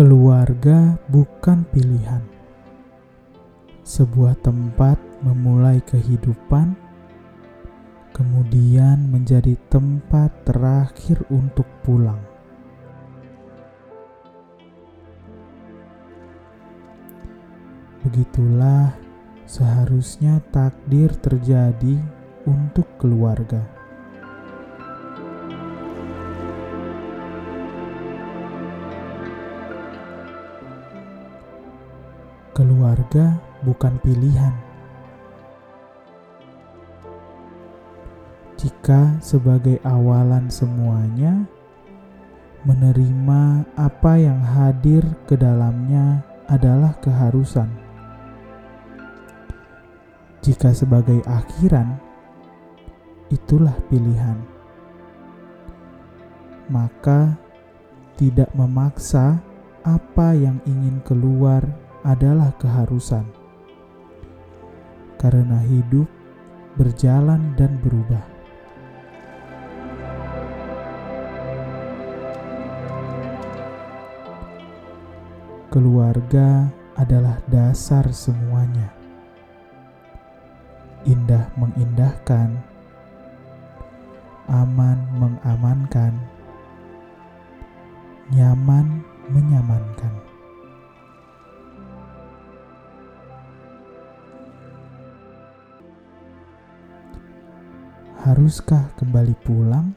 Keluarga bukan pilihan, sebuah tempat memulai kehidupan, kemudian menjadi tempat terakhir untuk pulang. Begitulah seharusnya takdir terjadi untuk keluarga. Keluarga bukan pilihan. Jika sebagai awalan semuanya, menerima apa yang hadir ke dalamnya adalah keharusan. Jika sebagai akhiran, itulah pilihan. Maka tidak memaksa apa yang ingin keluar adalah keharusan, karena hidup berjalan dan berubah. Keluarga adalah dasar semuanya. Indah mengindahkan, aman mengamankan, nyaman menyamankan. Haruskah kembali pulang?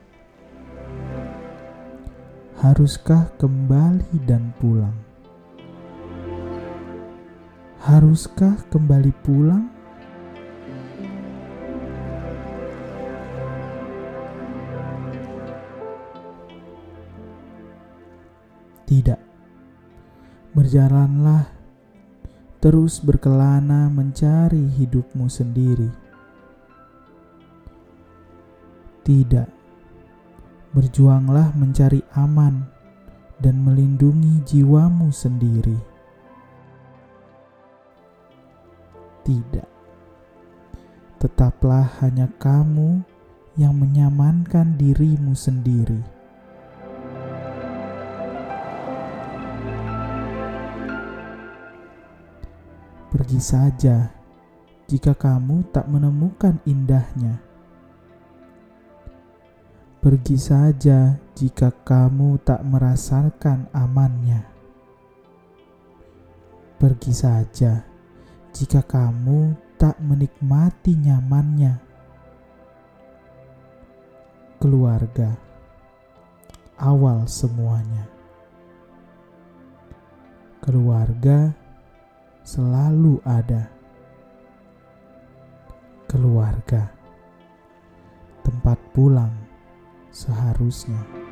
Haruskah kembali dan pulang? Haruskah kembali pulang? Tidak. Berjalanlah terus berkelana mencari hidupmu sendiri. Tidak. Berjuanglah mencari aman dan melindungi jiwamu sendiri. Tidak, tetaplah hanya kamu yang menyamankan dirimu sendiri. Pergi saja jika kamu tak menemukan indahnya. Pergi saja jika kamu tak merasakan amannya. Pergi saja jika kamu tak menikmati nyamannya. Keluarga, awal semuanya. Keluarga selalu ada. Keluarga, tempat pulang seharusnya.